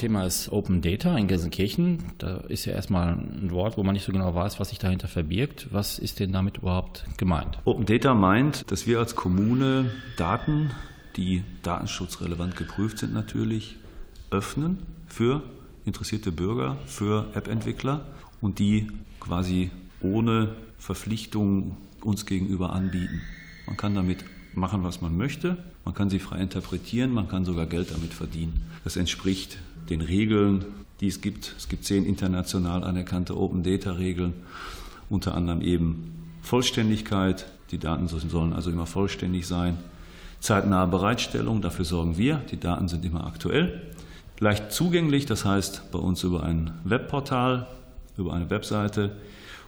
Thema ist Open Data in Gelsenkirchen. Da ist ja erstmal ein Wort, wo man nicht so genau weiß, was sich dahinter verbirgt. Was ist denn damit überhaupt gemeint? Open Data meint, dass wir als Kommune Daten, die datenschutzrelevant geprüft sind natürlich, öffnen für interessierte Bürger, für App-Entwickler und die quasi ohne Verpflichtung uns gegenüber anbieten. Man kann damit machen, was man möchte. Man kann sie frei interpretieren, man kann sogar Geld damit verdienen. Das entspricht den Regeln, die es gibt. Es gibt zehn international anerkannte Open Data Regeln, unter anderem eben Vollständigkeit. Die Daten sollen also immer vollständig sein. Zeitnahe Bereitstellung, dafür sorgen wir. Die Daten sind immer aktuell. Leicht zugänglich, das heißt bei uns über ein Webportal, über eine Webseite.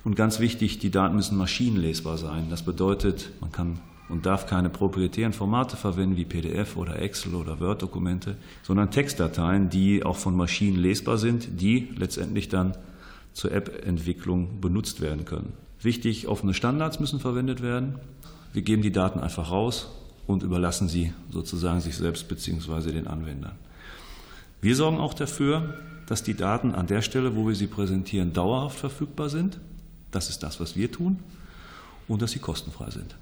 Und ganz wichtig, die Daten müssen maschinenlesbar sein. Das bedeutet, man kann und darf keine proprietären Formate verwenden wie PDF oder Excel oder Word-Dokumente, sondern Textdateien, die auch von Maschinen lesbar sind, die letztendlich dann zur App-Entwicklung benutzt werden können. Wichtig, offene Standards müssen verwendet werden. Wir geben die Daten einfach raus und überlassen sie sozusagen sich selbst bzw. den Anwendern. Wir sorgen auch dafür, dass die Daten an der Stelle, wo wir sie präsentieren, dauerhaft verfügbar sind. Das ist das, was wir tun. Und dass sie kostenfrei sind.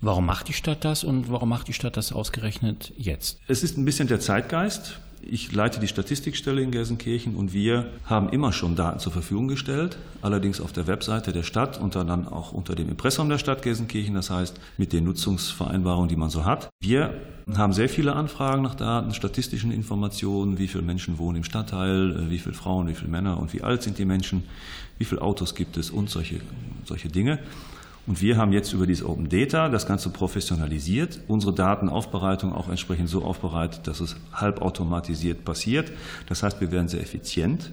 Warum macht die Stadt das und warum macht die Stadt das ausgerechnet jetzt? Es ist ein bisschen der Zeitgeist. Ich leite die Statistikstelle in Gelsenkirchen und wir haben immer schon Daten zur Verfügung gestellt, allerdings auf der Webseite der Stadt und dann auch unter dem Impressum der Stadt Gelsenkirchen, das heißt mit den Nutzungsvereinbarungen, die man so hat. Wir haben sehr viele Anfragen nach Daten, statistischen Informationen, wie viele Menschen wohnen im Stadtteil, wie viele Frauen, wie viele Männer und wie alt sind die Menschen, wie viele Autos gibt es und solche, solche Dinge. Und wir haben jetzt über dieses Open Data das Ganze professionalisiert, unsere Datenaufbereitung auch entsprechend so aufbereitet, dass es halbautomatisiert passiert. Das heißt, wir werden sehr effizient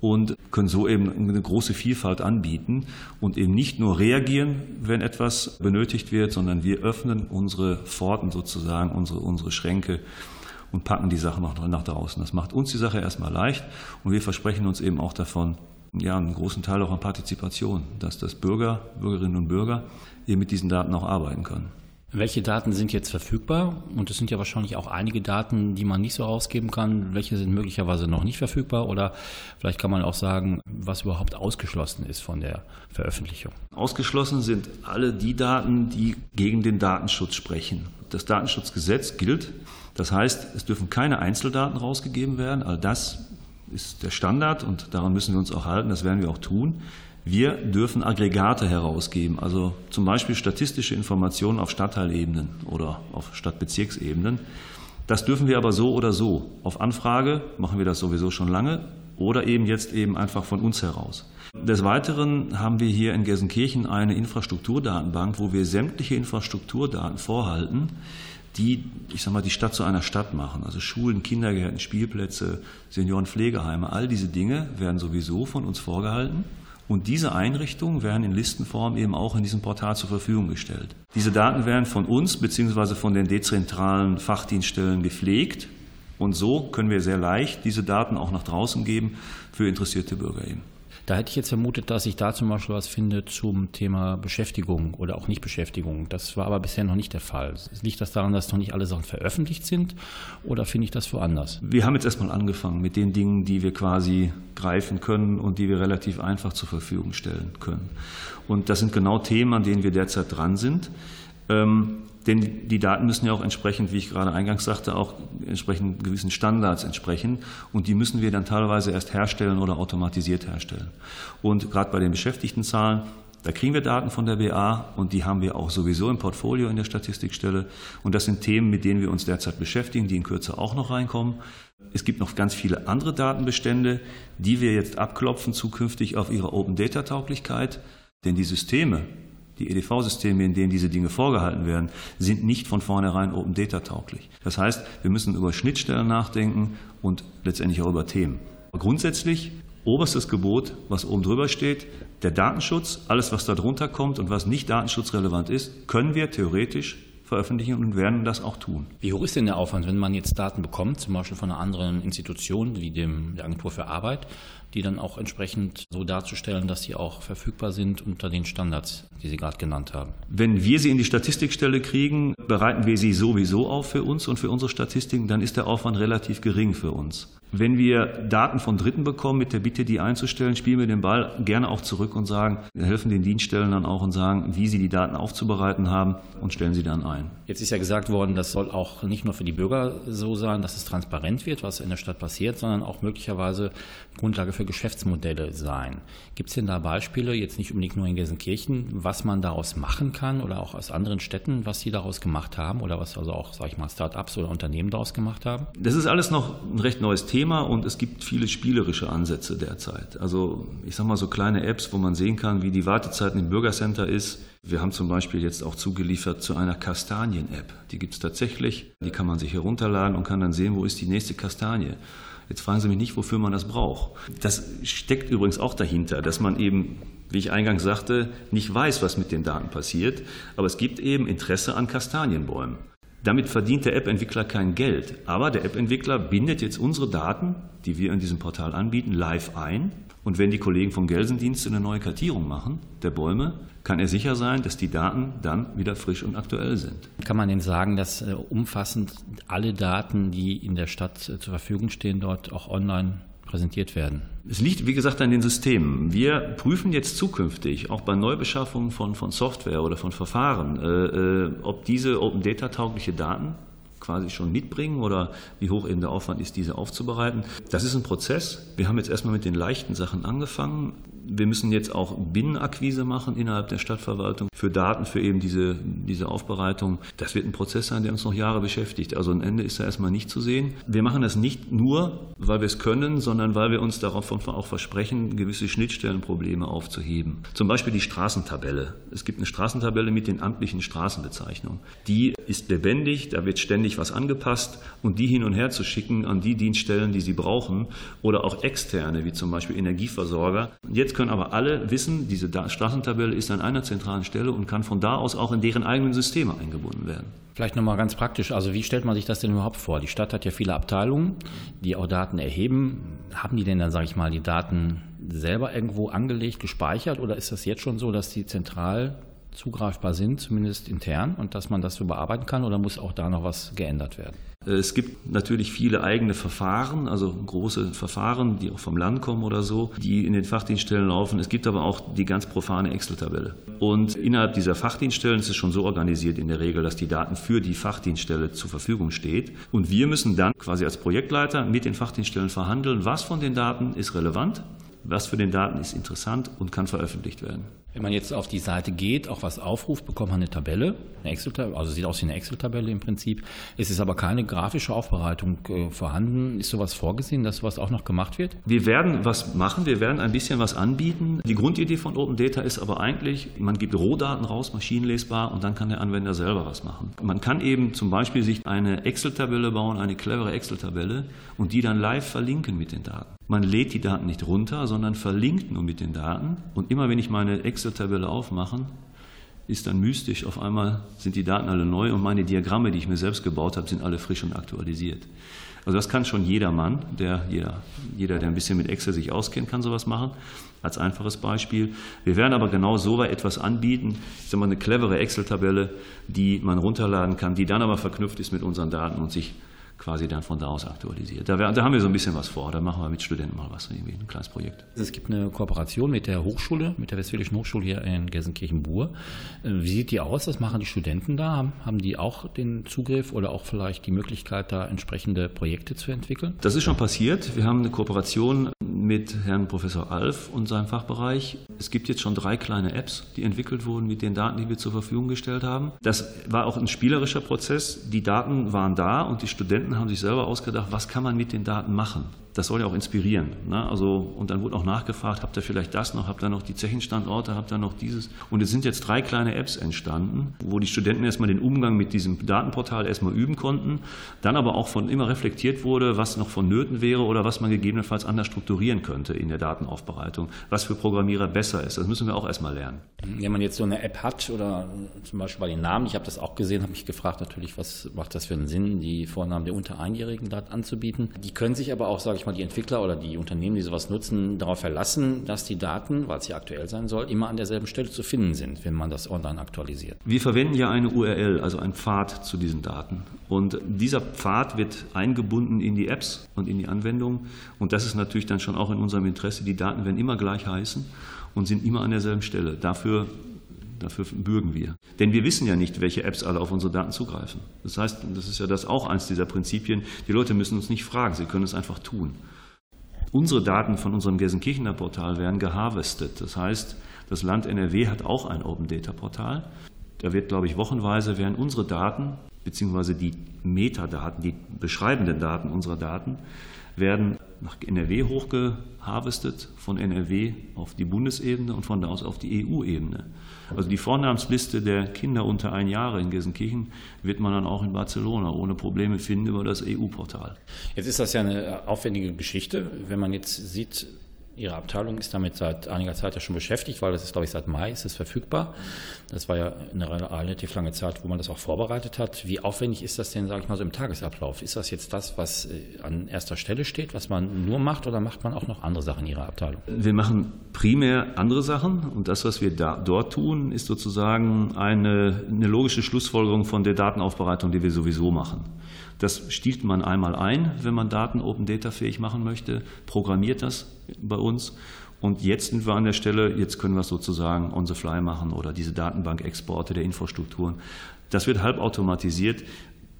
und können so eben eine große Vielfalt anbieten und eben nicht nur reagieren, wenn etwas benötigt wird, sondern wir öffnen unsere Pforten sozusagen, unsere, unsere Schränke und packen die Sachen noch nach draußen. Das macht uns die Sache erstmal leicht und wir versprechen uns eben auch davon, ja, einen großen Teil auch an Partizipation, dass das Bürger, Bürgerinnen und Bürger eben mit diesen Daten auch arbeiten können. Welche Daten sind jetzt verfügbar? Und es sind ja wahrscheinlich auch einige Daten, die man nicht so ausgeben kann. Welche sind möglicherweise noch nicht verfügbar? Oder vielleicht kann man auch sagen, was überhaupt ausgeschlossen ist von der Veröffentlichung. Ausgeschlossen sind alle die Daten, die gegen den Datenschutz sprechen. Das Datenschutzgesetz gilt. Das heißt, es dürfen keine Einzeldaten rausgegeben werden. All das ist der Standard und daran müssen wir uns auch halten, das werden wir auch tun. Wir dürfen Aggregate herausgeben, also zum Beispiel statistische Informationen auf Stadtteilebenen oder auf Stadtbezirksebenen. Das dürfen wir aber so oder so. Auf Anfrage machen wir das sowieso schon lange oder eben jetzt eben einfach von uns heraus. Des Weiteren haben wir hier in Gelsenkirchen eine Infrastrukturdatenbank, wo wir sämtliche Infrastrukturdaten vorhalten, die, ich sag mal, die Stadt zu einer Stadt machen. Also Schulen, Kindergärten, Spielplätze, Seniorenpflegeheime, all diese Dinge werden sowieso von uns vorgehalten. Und diese Einrichtungen werden in Listenform eben auch in diesem Portal zur Verfügung gestellt. Diese Daten werden von uns bzw. von den dezentralen Fachdienststellen gepflegt. Und so können wir sehr leicht diese Daten auch nach draußen geben für interessierte Bürger eben. Da hätte ich jetzt vermutet, dass ich da zum Beispiel was finde zum Thema Beschäftigung oder auch Nichtbeschäftigung. Das war aber bisher noch nicht der Fall. Liegt das daran, dass noch nicht alle Sachen veröffentlicht sind oder finde ich das woanders? Wir haben jetzt erstmal angefangen mit den Dingen, die wir quasi greifen können und die wir relativ einfach zur Verfügung stellen können. Und das sind genau Themen, an denen wir derzeit dran sind. Ähm, denn die Daten müssen ja auch entsprechend, wie ich gerade eingangs sagte, auch entsprechend gewissen Standards entsprechen. Und die müssen wir dann teilweise erst herstellen oder automatisiert herstellen. Und gerade bei den Beschäftigtenzahlen, da kriegen wir Daten von der BA und die haben wir auch sowieso im Portfolio in der Statistikstelle. Und das sind Themen, mit denen wir uns derzeit beschäftigen, die in Kürze auch noch reinkommen. Es gibt noch ganz viele andere Datenbestände, die wir jetzt abklopfen zukünftig auf ihre Open Data Tauglichkeit. Denn die Systeme, die EDV-Systeme, in denen diese Dinge vorgehalten werden, sind nicht von vornherein Open Data tauglich. Das heißt, wir müssen über Schnittstellen nachdenken und letztendlich auch über Themen. Grundsätzlich oberstes Gebot, was oben drüber steht, der Datenschutz, alles was da drunter kommt und was nicht datenschutzrelevant ist, können wir theoretisch veröffentlichen und werden das auch tun. Wie hoch ist denn der Aufwand, wenn man jetzt Daten bekommt, zum Beispiel von einer anderen Institution wie dem, der Agentur für Arbeit, die dann auch entsprechend so darzustellen, dass sie auch verfügbar sind unter den Standards, die Sie gerade genannt haben? Wenn wir sie in die Statistikstelle kriegen, bereiten wir sie sowieso auf für uns und für unsere Statistiken, dann ist der Aufwand relativ gering für uns. Wenn wir Daten von Dritten bekommen mit der Bitte, die einzustellen, spielen wir den Ball gerne auch zurück und sagen, helfen den Dienststellen dann auch und sagen, wie sie die Daten aufzubereiten haben und stellen sie dann ein. Jetzt ist ja gesagt worden, das soll auch nicht nur für die Bürger so sein, dass es transparent wird, was in der Stadt passiert, sondern auch möglicherweise Grundlage für Geschäftsmodelle sein. Gibt es denn da Beispiele, jetzt nicht unbedingt nur in Gelsenkirchen, was man daraus machen kann oder auch aus anderen Städten, was sie daraus gemacht haben oder was also auch, sag ich mal, Start-ups oder Unternehmen daraus gemacht haben? Das ist alles noch ein recht neues Thema und es gibt viele spielerische Ansätze derzeit. Also ich sage mal so kleine Apps, wo man sehen kann, wie die Wartezeit im Bürgercenter ist. Wir haben zum Beispiel jetzt auch zugeliefert zu einer Kastanien-App. Die gibt es tatsächlich. Die kann man sich herunterladen und kann dann sehen, wo ist die nächste Kastanie. Jetzt fragen Sie mich nicht, wofür man das braucht. Das steckt übrigens auch dahinter, dass man eben, wie ich eingangs sagte, nicht weiß, was mit den Daten passiert. Aber es gibt eben Interesse an Kastanienbäumen. Damit verdient der App-Entwickler kein Geld. Aber der App-Entwickler bindet jetzt unsere Daten, die wir in diesem Portal anbieten, live ein. Und wenn die Kollegen vom Gelsendienst eine neue Kartierung machen, der Bäume, kann er sicher sein, dass die Daten dann wieder frisch und aktuell sind. Kann man denn sagen, dass äh, umfassend alle Daten, die in der Stadt äh, zur Verfügung stehen, dort auch online präsentiert werden? Es liegt, wie gesagt, an den Systemen. Wir prüfen jetzt zukünftig, auch bei Neubeschaffungen von, von Software oder von Verfahren, äh, äh ob diese Open Data taugliche Daten quasi schon mitbringen oder wie hoch eben der Aufwand ist, diese aufzubereiten. Das ist ein Prozess. Wir haben jetzt erstmal mit den leichten Sachen angefangen. Wir müssen jetzt auch Binnenakquise machen innerhalb der Stadtverwaltung für Daten, für eben diese, diese Aufbereitung. Das wird ein Prozess sein, der uns noch Jahre beschäftigt. Also ein Ende ist da erstmal nicht zu sehen. Wir machen das nicht nur, weil wir es können, sondern weil wir uns darauf auch versprechen, gewisse Schnittstellenprobleme aufzuheben. Zum Beispiel die Straßentabelle. Es gibt eine Straßentabelle mit den amtlichen Straßenbezeichnungen. Die ist lebendig, da wird ständig was angepasst und die hin und her zu schicken an die Dienststellen, die sie brauchen oder auch externe, wie zum Beispiel Energieversorger. Jetzt können aber alle wissen, diese Straßentabelle ist an einer zentralen Stelle und kann von da aus auch in deren eigenen Systeme eingebunden werden. Vielleicht nochmal ganz praktisch, also wie stellt man sich das denn überhaupt vor? Die Stadt hat ja viele Abteilungen, die auch Daten erheben. Haben die denn dann, sage ich mal, die Daten selber irgendwo angelegt, gespeichert oder ist das jetzt schon so, dass die zentral zugreifbar sind, zumindest intern, und dass man das so bearbeiten kann oder muss auch da noch was geändert werden? Es gibt natürlich viele eigene Verfahren, also große Verfahren, die auch vom Land kommen oder so, die in den Fachdienststellen laufen. Es gibt aber auch die ganz profane Excel-Tabelle. Und innerhalb dieser Fachdienststellen ist es schon so organisiert in der Regel, dass die Daten für die Fachdienststelle zur Verfügung steht. Und wir müssen dann quasi als Projektleiter mit den Fachdienststellen verhandeln, was von den Daten ist relevant, was für den Daten ist interessant und kann veröffentlicht werden. Wenn man jetzt auf die Seite geht, auch was aufruft, bekommt man eine Tabelle, eine Excel also sieht aus wie eine Excel-Tabelle im Prinzip. Es ist aber keine grafische Aufbereitung äh, vorhanden. Ist sowas vorgesehen, dass sowas auch noch gemacht wird? Wir werden was machen, wir werden ein bisschen was anbieten. Die Grundidee von Open Data ist aber eigentlich, man gibt Rohdaten raus, maschinenlesbar, und dann kann der Anwender selber was machen. Man kann eben zum Beispiel sich eine Excel-Tabelle bauen, eine clevere Excel-Tabelle, und die dann live verlinken mit den Daten. Man lädt die Daten nicht runter, sondern verlinkt nur mit den Daten. Und immer wenn ich meine Excel-Tabelle aufmache, ist dann mystisch. Auf einmal sind die Daten alle neu und meine Diagramme, die ich mir selbst gebaut habe, sind alle frisch und aktualisiert. Also das kann schon jeder Mann, der, jeder, jeder, der ein bisschen mit Excel sich auskennt, kann sowas machen, als einfaches Beispiel. Wir werden aber genau so etwas anbieten, ich sage mal eine clevere Excel-Tabelle, die man runterladen kann, die dann aber verknüpft ist mit unseren Daten und sich quasi dann von da aus aktualisiert. Da, da, haben wir so ein bisschen was vor. Da machen wir mit Studenten mal was, irgendwie ein kleines Projekt. Es gibt eine Kooperation mit der Hochschule, mit der Westfälischen Hochschule hier in Gelsenkirchen-Bur. Äh, wie sieht die aus? Was machen die Studenten da? Haben die auch den Zugriff oder auch vielleicht die Möglichkeit, da entsprechende Projekte zu entwickeln? Das ist schon passiert. Wir haben eine Kooperation mit Herrn Professor Alf und seinem Fachbereich. Es gibt jetzt schon drei kleine Apps, die entwickelt wurden mit den Daten, die wir zur Verfügung gestellt haben. Das war auch ein spielerischer Prozess. Die Daten waren da und die Studenten haben sich selber ausgedacht, was kann man mit den Daten machen das soll ja auch inspirieren. Ne? Also, und dann wurde auch nachgefragt, habt ihr vielleicht das noch, habt ihr noch die Zechenstandorte, habt ihr noch dieses? Und es sind jetzt drei kleine Apps entstanden, wo die Studenten erstmal den Umgang mit diesem Datenportal erstmal üben konnten, dann aber auch von immer reflektiert wurde, was noch vonnöten wäre oder was man gegebenenfalls anders strukturieren könnte in der Datenaufbereitung, was für Programmierer besser ist. Das müssen wir auch erstmal lernen. Wenn man jetzt so eine App hat oder zum Beispiel bei den Namen, ich habe das auch gesehen, habe mich gefragt natürlich, was macht das für einen Sinn, die Vornamen der unter Einjährigen dort anzubieten. Die können sich aber auch, sage ich mal, mal, die Entwickler oder die Unternehmen, die sowas nutzen, darauf verlassen, dass die Daten, weil es ja aktuell sein soll, immer an derselben Stelle zu finden sind, wenn man das online aktualisiert. Wir verwenden ja eine URL, also einen Pfad zu diesen Daten. Und dieser Pfad wird eingebunden in die Apps und in die Anwendungen. Und das ist natürlich dann schon auch in unserem Interesse. Die Daten werden immer gleich heißen und sind immer an derselben Stelle. Dafür Dafür bürgen wir. Denn wir wissen ja nicht, welche Apps alle auf unsere Daten zugreifen. Das heißt, das ist ja das auch eins dieser Prinzipien. Die Leute müssen uns nicht fragen, sie können es einfach tun. Unsere Daten von unserem Gelsenkirchener Portal werden geharvestet. Das heißt, das Land NRW hat auch ein Open Data Portal. Da wird, glaube ich, wochenweise werden unsere Daten, beziehungsweise die Metadaten, die beschreibenden Daten unserer Daten, werden nach NRW hochgeharvestet, von NRW auf die Bundesebene und von da aus auf die EU-Ebene. Also die Vornamensliste der Kinder unter ein Jahre in Gelsenkirchen wird man dann auch in Barcelona ohne Probleme finden über das EU-Portal. Jetzt ist das ja eine aufwendige Geschichte. Wenn man jetzt sieht, Ihre Abteilung ist damit seit einiger Zeit ja schon beschäftigt, weil das ist, glaube ich, seit Mai ist es verfügbar. Das war ja eine relativ lange Zeit, wo man das auch vorbereitet hat. Wie aufwendig ist das denn, sage ich mal, so im Tagesablauf? Ist das jetzt das, was äh, an erster Stelle steht, was man nur macht, oder macht man auch noch andere Sachen in Ihrer Abteilung? Wir machen primär andere Sachen und das, was wir da, dort tun, ist sozusagen eine, eine logische Schlussfolgerung von der Datenaufbereitung, die wir sowieso machen. Das stiehlt man einmal ein, wenn man Daten Open Data fähig machen möchte, programmiert das bei uns. Und jetzt sind wir an der Stelle, jetzt können wir es sozusagen on the fly machen oder diese Datenbank-Exporte der Infrastrukturen. Das wird halbautomatisiert.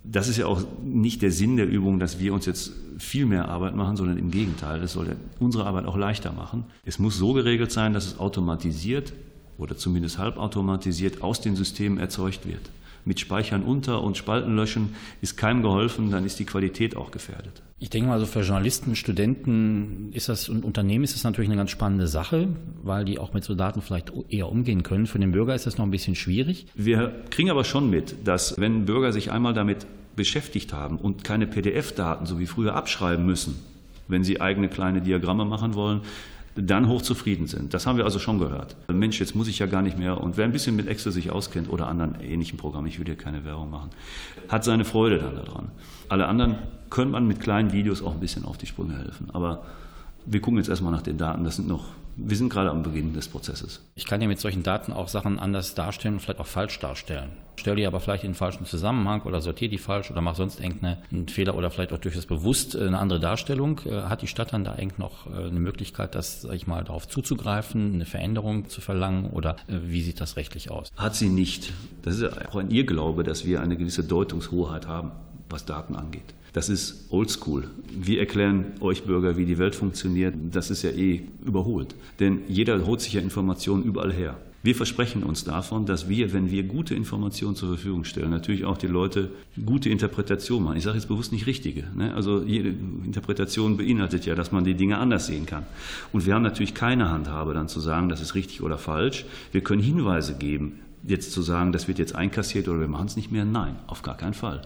Das ist ja auch nicht der Sinn der Übung, dass wir uns jetzt viel mehr Arbeit machen, sondern im Gegenteil. Das soll unsere Arbeit auch leichter machen. Es muss so geregelt sein, dass es automatisiert oder zumindest halbautomatisiert aus den Systemen erzeugt wird mit Speichern unter und Spalten löschen ist keinem geholfen, dann ist die Qualität auch gefährdet. Ich denke mal, so für Journalisten, Studenten ist das und Unternehmen ist das natürlich eine ganz spannende Sache, weil die auch mit so Daten vielleicht eher umgehen können. Für den Bürger ist das noch ein bisschen schwierig. Wir kriegen aber schon mit, dass wenn Bürger sich einmal damit beschäftigt haben und keine PDF-Daten so wie früher abschreiben müssen, wenn sie eigene kleine Diagramme machen wollen, dann hochzufrieden sind. Das haben wir also schon gehört. Mensch, jetzt muss ich ja gar nicht mehr. Und wer ein bisschen mit Excel sich auskennt oder anderen ähnlichen Programmen, ich will hier keine Werbung machen, hat seine Freude dann daran. Alle anderen können man mit kleinen Videos auch ein bisschen auf die Sprünge helfen. Aber wir gucken jetzt erstmal nach den Daten. Das sind noch wir sind gerade am Beginn des Prozesses. Ich kann ja mit solchen Daten auch Sachen anders darstellen und vielleicht auch falsch darstellen. Stelle die aber vielleicht in den falschen Zusammenhang oder sortiere die falsch oder mache sonst irgendeinen Fehler oder vielleicht auch durch das Bewusst äh, eine andere Darstellung. Äh, hat die Stadt dann da eigentlich noch äh, eine Möglichkeit, das, sag ich mal, darauf zuzugreifen, eine Veränderung zu verlangen oder wie sieht das rechtlich aus? Hat sie nicht. Das ist auch ein Irrglaube, dass wir eine gewisse Deutungshoheit haben, was Daten angeht. Das ist oldschool. Wir erklären euch Bürger, wie die Welt funktioniert. Das ist ja eh überholt. Denn jeder holt sich ja Informationen überall her. Wir versprechen uns davon, dass wir, wenn wir gute Informationen zur Verfügung stellen, natürlich auch die Leute gute Interpretationen machen. Ich sage jetzt bewusst nicht richtige. Ne? Also jede Interpretation beinhaltet ja, dass man die Dinge anders sehen kann. Und wir haben natürlich keine Handhabe, dann zu sagen, das ist richtig oder falsch. Wir können Hinweise geben. Jetzt zu sagen, das wird jetzt einkassiert oder wir machen es nicht mehr, nein, auf gar keinen Fall.